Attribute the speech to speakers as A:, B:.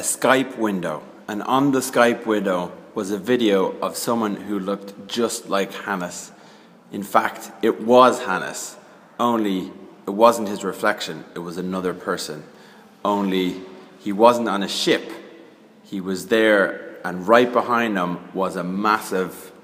A: a Skype window, and on the Skype window was a video of someone who looked just like Hannes. In fact, it was Hannes, only it wasn't his reflection, it was another person. Only he wasn't on a ship, he was there, and right behind him was a massive